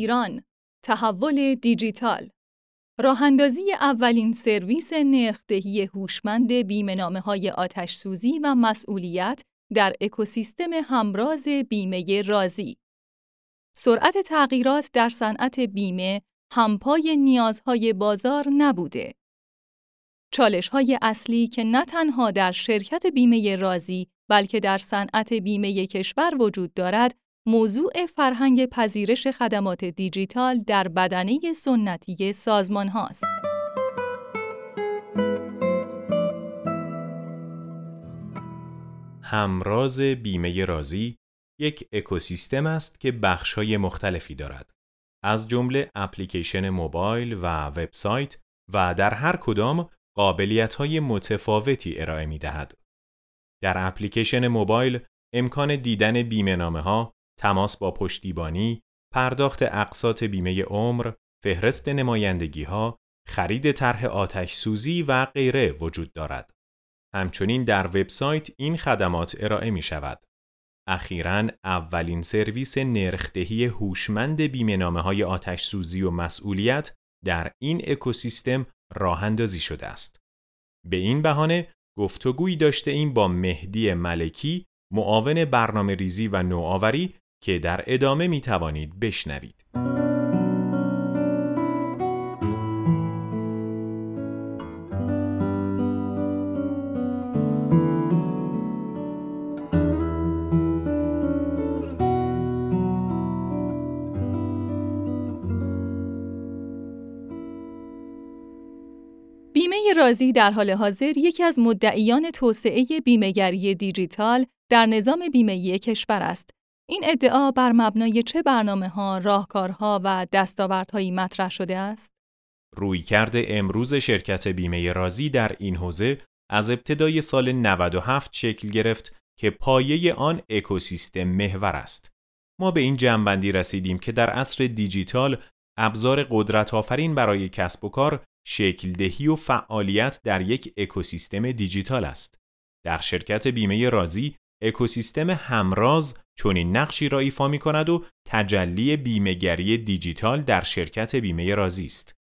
ایران. تحول دیجیتال. راهاندازی اولین سرویس نرخدهی هوشمند بیمه‌نامه‌های های آتش سوزی و مسئولیت در اکوسیستم همراز بیمه رازی. سرعت تغییرات در صنعت بیمه همپای نیازهای بازار نبوده. چالش های اصلی که نه تنها در شرکت بیمه رازی بلکه در صنعت بیمه کشور وجود دارد، موضوع فرهنگ پذیرش خدمات دیجیتال در بدنه سنتی سازمان هاست. همراز بیمه رازی یک اکوسیستم است که بخش‌های مختلفی دارد. از جمله اپلیکیشن موبایل و وبسایت و در هر کدام قابلیت‌های متفاوتی ارائه می‌دهد. در اپلیکیشن موبایل امکان دیدن بیمه ها، تماس با پشتیبانی، پرداخت اقساط بیمه عمر، فهرست نمایندگی ها، خرید طرح آتش سوزی و غیره وجود دارد. همچنین در وبسایت این خدمات ارائه می شود. اخیرا اولین سرویس نرخدهی هوشمند بیمه‌نامه های آتش سوزی و مسئولیت در این اکوسیستم راه اندازی شده است. به این بهانه گفتگویی داشته این با مهدی ملکی معاون برنامه ریزی و نوآوری که در ادامه می توانید بشنوید. بیمه رازی در حال حاضر یکی از مدعیان توسعه بیمهگری دیجیتال در نظام بیمه‌ای کشور است. این ادعا بر مبنای چه برنامه ها، راهکارها و دستاوردهایی مطرح شده است؟ رویکرد امروز شرکت بیمه رازی در این حوزه از ابتدای سال 97 شکل گرفت که پایه آن اکوسیستم محور است. ما به این جنبندی رسیدیم که در عصر دیجیتال ابزار قدرت آفرین برای کسب و کار شکل دهی و فعالیت در یک اکوسیستم دیجیتال است. در شرکت بیمه رازی اکوسیستم همراز چنین نقشی را ایفا می کند و تجلی بیمهگری دیجیتال در شرکت بیمه رازی است.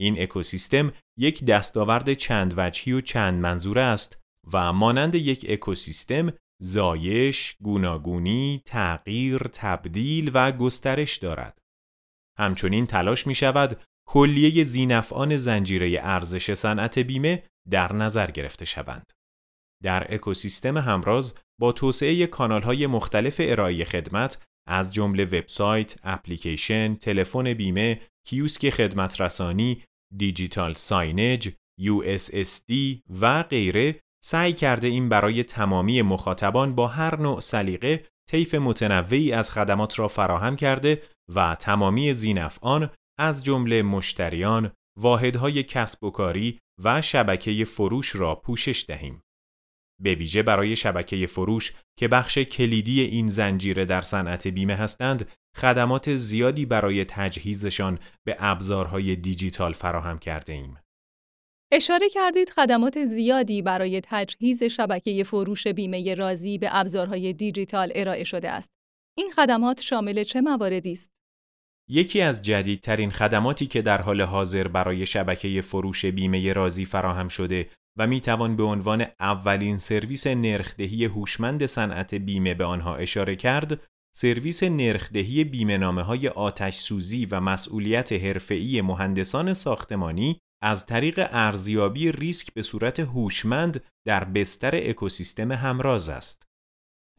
این اکوسیستم یک دستاورد چند وجهی و چند منظوره است و مانند یک اکوسیستم زایش، گوناگونی، تغییر، تبدیل و گسترش دارد. همچنین تلاش می شود کلیه زینفعان زنجیره ارزش صنعت بیمه در نظر گرفته شوند. در اکوسیستم همراز با توسعه کانال‌های مختلف ارائه خدمت از جمله وبسایت، اپلیکیشن، تلفن بیمه، کیوسک خدمت رسانی، دیجیتال ساینج، USSD و غیره سعی کرده این برای تمامی مخاطبان با هر نوع سلیقه طیف متنوعی از خدمات را فراهم کرده و تمامی زینفعان از جمله مشتریان، واحدهای کسب و کاری و شبکه فروش را پوشش دهیم. به ویژه برای شبکه فروش که بخش کلیدی این زنجیره در صنعت بیمه هستند، خدمات زیادی برای تجهیزشان به ابزارهای دیجیتال فراهم کرده ایم. اشاره کردید خدمات زیادی برای تجهیز شبکه فروش بیمه رازی به ابزارهای دیجیتال ارائه شده است. این خدمات شامل چه مواردی است؟ یکی از جدیدترین خدماتی که در حال حاضر برای شبکه فروش بیمه رازی فراهم شده و می توان به عنوان اولین سرویس نرخدهی هوشمند صنعت بیمه به آنها اشاره کرد، سرویس نرخدهی بیمه نامه های آتش سوزی و مسئولیت حرفه‌ای مهندسان ساختمانی از طریق ارزیابی ریسک به صورت هوشمند در بستر اکوسیستم همراز است.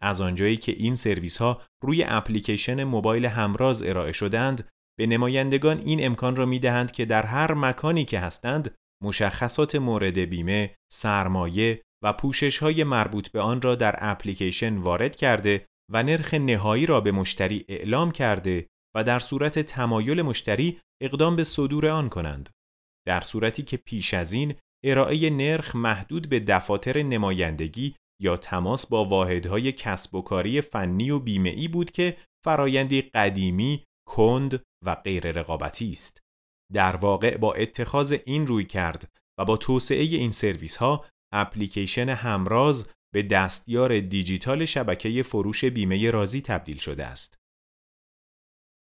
از آنجایی که این سرویس ها روی اپلیکیشن موبایل همراز ارائه شدند، به نمایندگان این امکان را می دهند که در هر مکانی که هستند مشخصات مورد بیمه، سرمایه و پوشش های مربوط به آن را در اپلیکیشن وارد کرده و نرخ نهایی را به مشتری اعلام کرده و در صورت تمایل مشتری اقدام به صدور آن کنند. در صورتی که پیش از این ارائه نرخ محدود به دفاتر نمایندگی یا تماس با واحدهای کسب و کاری فنی و بیمه‌ای بود که فرایندی قدیمی، کند و غیر رقابتی است. در واقع با اتخاذ این روی کرد و با توسعه این سرویس ها اپلیکیشن همراز به دستیار دیجیتال شبکه فروش بیمه رازی تبدیل شده است.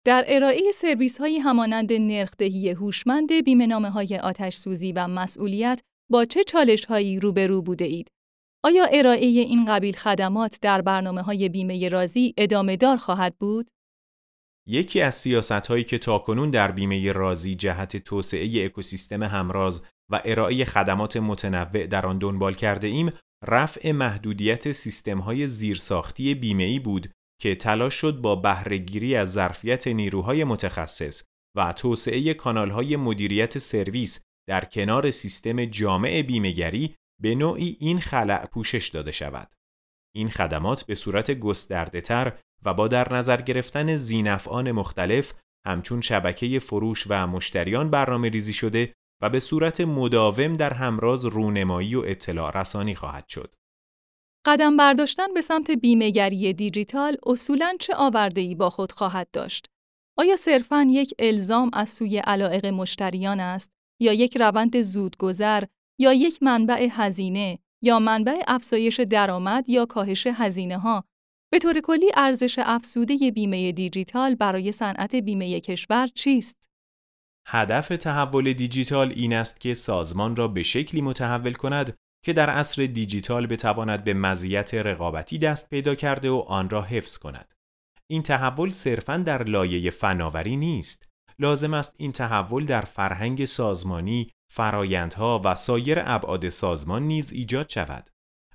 در ارائه سرویس های همانند نرخدهی هوشمند بیمنامه های آتش سوزی و مسئولیت با چه چالش هایی روبرو بوده اید؟ آیا ارائه این قبیل خدمات در برنامه های بیمه رازی ادامه دار خواهد بود؟ یکی از سیاست هایی که تاکنون در بیمه رازی جهت توسعه اکوسیستم همراز و ارائه خدمات متنوع در آن دنبال کرده ایم رفع محدودیت سیستم های زیرساختی بیمه ای بود که تلاش شد با بهرهگیری از ظرفیت نیروهای متخصص و توسعه کانالهای مدیریت سرویس در کنار سیستم جامع بیمهگری به نوعی این خلع پوشش داده شود. این خدمات به صورت گسترده تر و با در نظر گرفتن زینفعان مختلف همچون شبکه فروش و مشتریان برنامه ریزی شده و به صورت مداوم در همراز رونمایی و اطلاع رسانی خواهد شد. قدم برداشتن به سمت بیمهگری دیجیتال اصولاً چه آورده‌ای با خود خواهد داشت؟ آیا صرفاً یک الزام از سوی علائق مشتریان است یا یک روند زودگذر یا یک منبع هزینه یا منبع افزایش درآمد یا کاهش هزینه ها به طور کلی ارزش افزوده بیمه دیجیتال برای صنعت بیمه کشور چیست؟ هدف تحول دیجیتال این است که سازمان را به شکلی متحول کند که در عصر دیجیتال بتواند به مزیت رقابتی دست پیدا کرده و آن را حفظ کند. این تحول صرفاً در لایه فناوری نیست. لازم است این تحول در فرهنگ سازمانی، فرایندها و سایر ابعاد سازمان نیز ایجاد شود.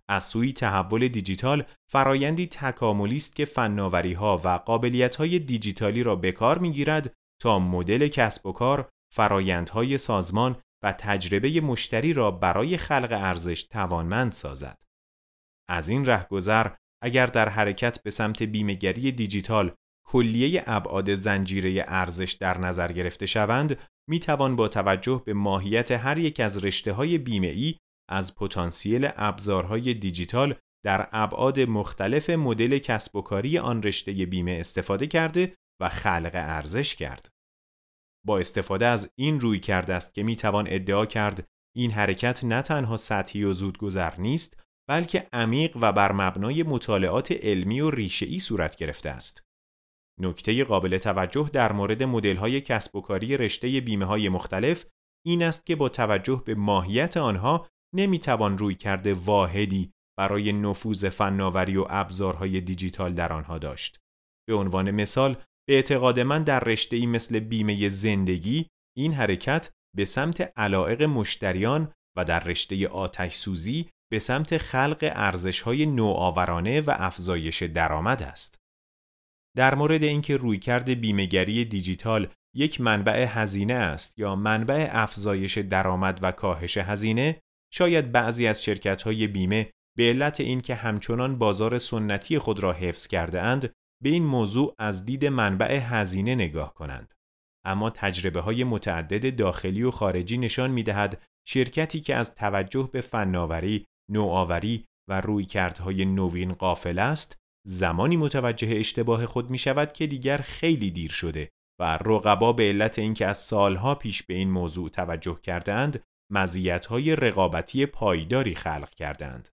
از سوی تحول دیجیتال فرایندی تکاملی است که فناوری ها و قابلیت های دیجیتالی را به کار می‌گیرد تا مدل کسب و کار، فرایندهای سازمان و تجربه مشتری را برای خلق ارزش توانمند سازد. از این رهگذر اگر در حرکت به سمت بیمهگری دیجیتال کلیه ابعاد زنجیره ارزش در نظر گرفته شوند می توان با توجه به ماهیت هر یک از رشته های بیمه ای از پتانسیل ابزارهای دیجیتال در ابعاد مختلف مدل کسب و کاری آن رشته بیمه استفاده کرده و خلق ارزش کرد. با استفاده از این روی کرده است که می توان ادعا کرد این حرکت نه تنها سطحی و زودگذر نیست بلکه عمیق و بر مبنای مطالعات علمی و ریشه‌ای صورت گرفته است. نکته قابل توجه در مورد مدل‌های کسب و کاری رشته بیمه مختلف این است که با توجه به ماهیت آنها نمی‌توان روی کرده واحدی برای نفوذ فناوری و ابزارهای دیجیتال در آنها داشت. به عنوان مثال به اعتقاد من در رشته ای مثل بیمه زندگی این حرکت به سمت علائق مشتریان و در رشته آتش سوزی به سمت خلق ارزش های نوآورانه و افزایش درآمد است. در مورد اینکه رویکرد بیمهگری دیجیتال یک منبع هزینه است یا منبع افزایش درآمد و کاهش هزینه شاید بعضی از شرکت های بیمه به علت اینکه همچنان بازار سنتی خود را حفظ کرده اند به این موضوع از دید منبع هزینه نگاه کنند. اما تجربه های متعدد داخلی و خارجی نشان می دهد شرکتی که از توجه به فناوری، نوآوری و رویکردهای نوین قافل است، زمانی متوجه اشتباه خود می شود که دیگر خیلی دیر شده و رقبا به علت اینکه از سالها پیش به این موضوع توجه کردند، مزیت‌های رقابتی پایداری خلق کردند.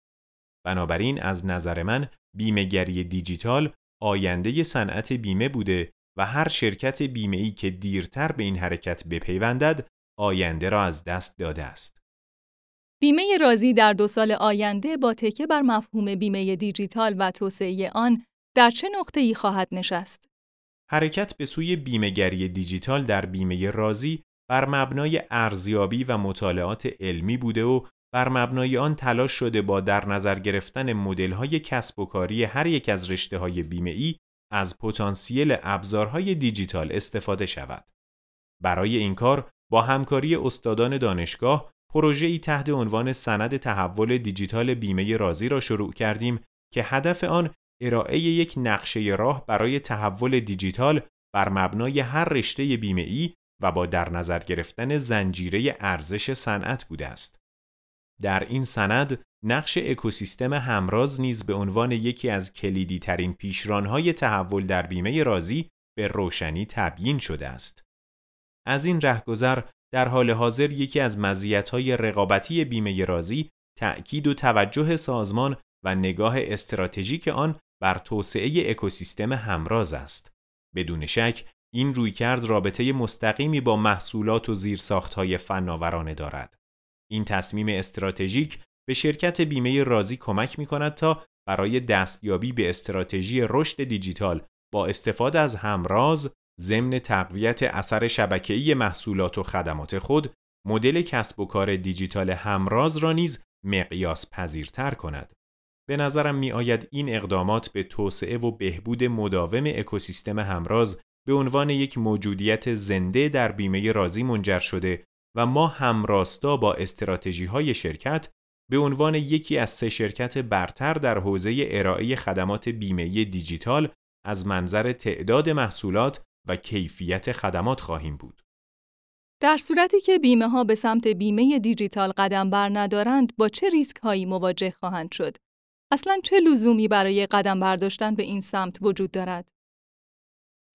بنابراین از نظر من بیمهگری دیجیتال آینده صنعت بیمه بوده و هر شرکت بیمه ای که دیرتر به این حرکت بپیوندد آینده را از دست داده است. بیمه رازی در دو سال آینده با تکه بر مفهوم بیمه دیجیتال و توسعه آن در چه ای خواهد نشست؟ حرکت به سوی بیمهگری دیجیتال در بیمه رازی بر مبنای ارزیابی و مطالعات علمی بوده و بر مبنای آن تلاش شده با در نظر گرفتن مدل‌های کسب و کاری هر یک از رشته‌های بیمه‌ای از پتانسیل ابزارهای دیجیتال استفاده شود. برای این کار با همکاری استادان دانشگاه پروژه‌ای تحت عنوان سند تحول دیجیتال بیمه رازی را شروع کردیم که هدف آن ارائه یک نقشه راه برای تحول دیجیتال بر مبنای هر رشته بیمه‌ای و با در نظر گرفتن زنجیره ارزش صنعت بوده است. در این سند نقش اکوسیستم همراز نیز به عنوان یکی از کلیدی ترین پیشرانهای تحول در بیمه رازی به روشنی تبیین شده است. از این رهگذر در حال حاضر یکی از مزیت‌های رقابتی بیمه رازی تأکید و توجه سازمان و نگاه استراتژیک آن بر توسعه اکوسیستم همراز است. بدون شک این رویکرد رابطه مستقیمی با محصولات و زیرساختهای فناورانه دارد. این تصمیم استراتژیک به شرکت بیمه رازی کمک می کند تا برای دستیابی به استراتژی رشد دیجیتال با استفاده از همراز ضمن تقویت اثر شبکه‌ای محصولات و خدمات خود مدل کسب و کار دیجیتال همراز را نیز مقیاس پذیرتر کند. به نظرم می آید این اقدامات به توسعه و بهبود مداوم اکوسیستم همراز به عنوان یک موجودیت زنده در بیمه رازی منجر شده و ما همراستا با استراتژی های شرکت به عنوان یکی از سه شرکت برتر در حوزه ارائه خدمات بیمه دیجیتال از منظر تعداد محصولات و کیفیت خدمات خواهیم بود. در صورتی که بیمه ها به سمت بیمه دیجیتال قدم بر ندارند با چه ریسک هایی مواجه خواهند شد؟ اصلا چه لزومی برای قدم برداشتن به این سمت وجود دارد؟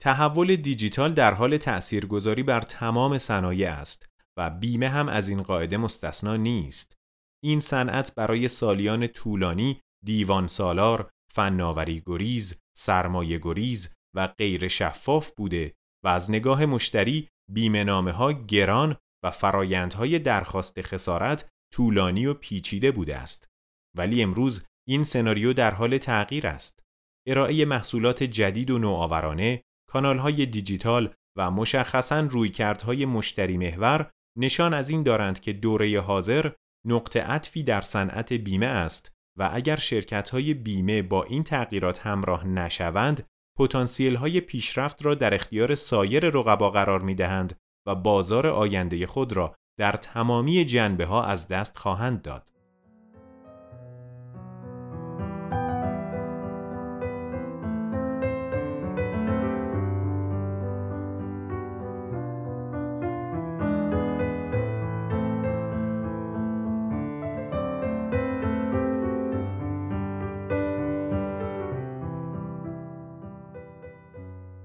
تحول دیجیتال در حال تأثیرگذاری بر تمام صنایع است و بیمه هم از این قاعده مستثنا نیست. این صنعت برای سالیان طولانی دیوان سالار، فناوری گریز، سرمایه گریز و غیر شفاف بوده و از نگاه مشتری بیمه نامه ها گران و فرایندهای درخواست خسارت طولانی و پیچیده بوده است. ولی امروز این سناریو در حال تغییر است. ارائه محصولات جدید و نوآورانه، کانالهای دیجیتال و مشخصاً رویکردهای مشتری محور نشان از این دارند که دوره حاضر نقطه عطفی در صنعت بیمه است و اگر شرکت های بیمه با این تغییرات همراه نشوند پتانسیل های پیشرفت را در اختیار سایر رقبا قرار می دهند و بازار آینده خود را در تمامی جنبه ها از دست خواهند داد.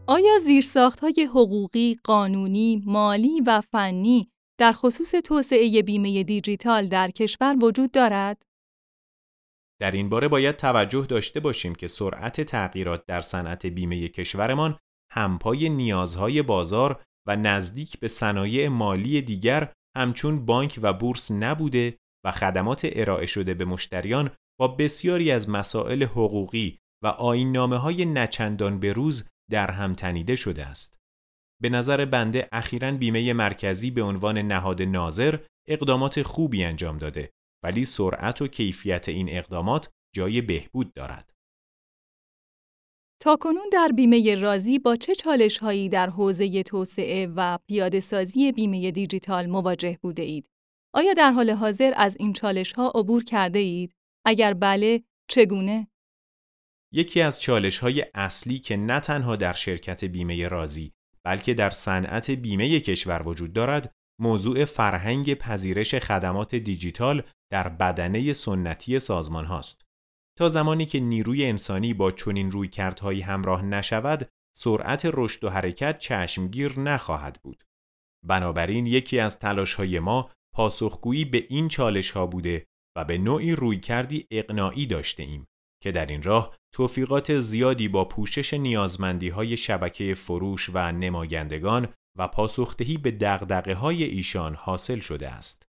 آیا زیرساختهای حقوقی، قانونی، مالی و فنی در خصوص توسعه بیمه دیجیتال در کشور وجود دارد؟ در این باره باید توجه داشته باشیم که سرعت تغییرات در صنعت بیمه کشورمان همپای نیازهای بازار و نزدیک به صنایع مالی دیگر همچون بانک و بورس نبوده و خدمات ارائه شده به مشتریان با بسیاری از مسائل حقوقی و آینامه های نچندان بروز در هم تنیده شده است. به نظر بنده اخیرا بیمه مرکزی به عنوان نهاد ناظر اقدامات خوبی انجام داده ولی سرعت و کیفیت این اقدامات جای بهبود دارد. تاکنون در بیمه رازی با چه چالش هایی در حوزه توسعه و پیاده سازی بیمه دیجیتال مواجه بوده اید؟ آیا در حال حاضر از این چالش ها عبور کرده اید؟ اگر بله، چگونه؟ یکی از چالش های اصلی که نه تنها در شرکت بیمه رازی بلکه در صنعت بیمه کشور وجود دارد موضوع فرهنگ پذیرش خدمات دیجیتال در بدنه سنتی سازمان هاست. تا زمانی که نیروی انسانی با چنین رویکردهایی همراه نشود، سرعت رشد و حرکت چشمگیر نخواهد بود. بنابراین یکی از تلاش های ما پاسخگویی به این چالش ها بوده و به نوعی رویکردی اقناعی داشته ایم که در این راه توفیقات زیادی با پوشش نیازمندی های شبکه فروش و نمایندگان و پاسخدهی به دغدغه های ایشان حاصل شده است.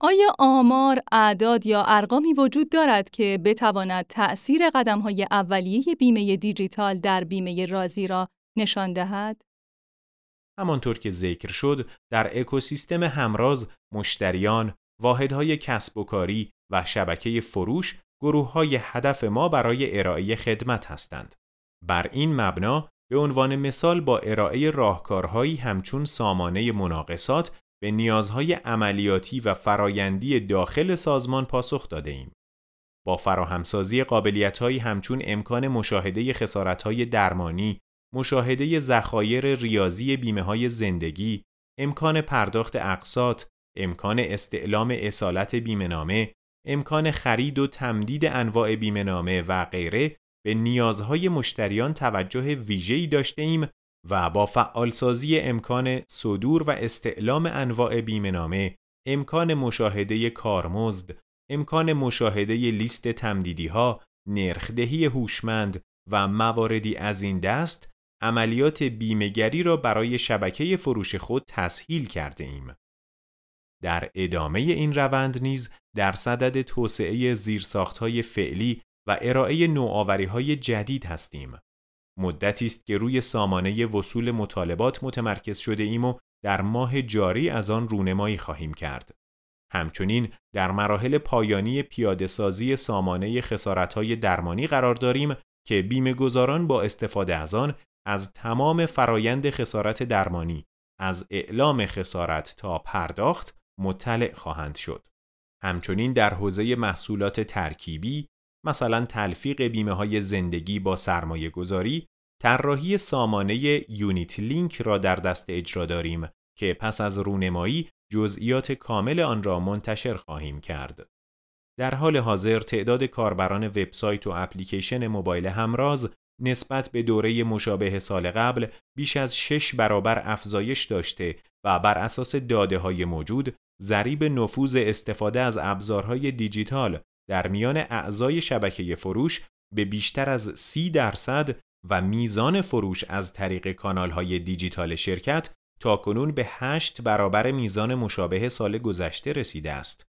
آیا آمار، اعداد یا ارقامی وجود دارد که بتواند تأثیر قدم های اولیه بیمه دیجیتال در بیمه رازی را نشان دهد؟ همانطور که ذکر شد، در اکوسیستم همراز مشتریان، واحدهای کسب و کاری و شبکه فروش گروه های هدف ما برای ارائه خدمت هستند. بر این مبنا به عنوان مثال با ارائه راهکارهایی همچون سامانه مناقصات به نیازهای عملیاتی و فرایندی داخل سازمان پاسخ داده ایم. با فراهمسازی قابلیتهایی همچون امکان مشاهده خسارتهای درمانی، مشاهده ذخایر ریاضی بیمه های زندگی، امکان پرداخت اقساط، امکان استعلام اصالت بیمه نامه امکان خرید و تمدید انواع بیمهنامه و غیره به نیازهای مشتریان توجه ویژه‌ای داشته ایم و با فعالسازی امکان صدور و استعلام انواع بیمهنامه، امکان مشاهده کارمزد، امکان مشاهده لیست تمدیدی ها، نرخدهی هوشمند و مواردی از این دست عملیات بیمهگری را برای شبکه فروش خود تسهیل کرده ایم. در ادامه این روند نیز در صدد توسعه زیرساختهای فعلی و ارائه نوآوری‌های جدید هستیم. مدتی است که روی سامانه وصول مطالبات متمرکز شده ایم و در ماه جاری از آن رونمایی خواهیم کرد. همچنین در مراحل پایانی پیاده سازی سامانه خسارتهای درمانی قرار داریم که بیمه گذاران با استفاده از آن از تمام فرایند خسارت درمانی از اعلام خسارت تا پرداخت مطلع خواهند شد. همچنین در حوزه محصولات ترکیبی مثلا تلفیق بیمه های زندگی با سرمایه گذاری طراحی سامانه یونیت لینک را در دست اجرا داریم که پس از رونمایی جزئیات کامل آن را منتشر خواهیم کرد. در حال حاضر تعداد کاربران وبسایت و اپلیکیشن موبایل همراز نسبت به دوره مشابه سال قبل بیش از شش برابر افزایش داشته و بر اساس داده های موجود ضریب نفوذ استفاده از ابزارهای دیجیتال در میان اعضای شبکه فروش به بیشتر از سی درصد و میزان فروش از طریق کانالهای دیجیتال شرکت تا کنون به هشت برابر میزان مشابه سال گذشته رسیده است.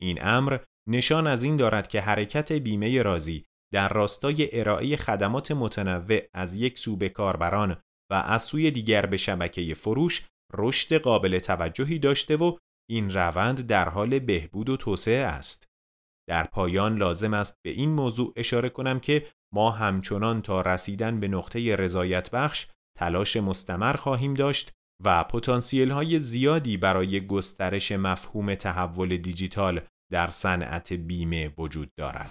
این امر نشان از این دارد که حرکت بیمه رازی در راستای ارائه خدمات متنوع از یک سو به کاربران و از سوی دیگر به شبکه فروش رشد قابل توجهی داشته و این روند در حال بهبود و توسعه است. در پایان لازم است به این موضوع اشاره کنم که ما همچنان تا رسیدن به نقطه رضایت بخش تلاش مستمر خواهیم داشت و پتانسیل های زیادی برای گسترش مفهوم تحول دیجیتال در صنعت بیمه وجود دارد.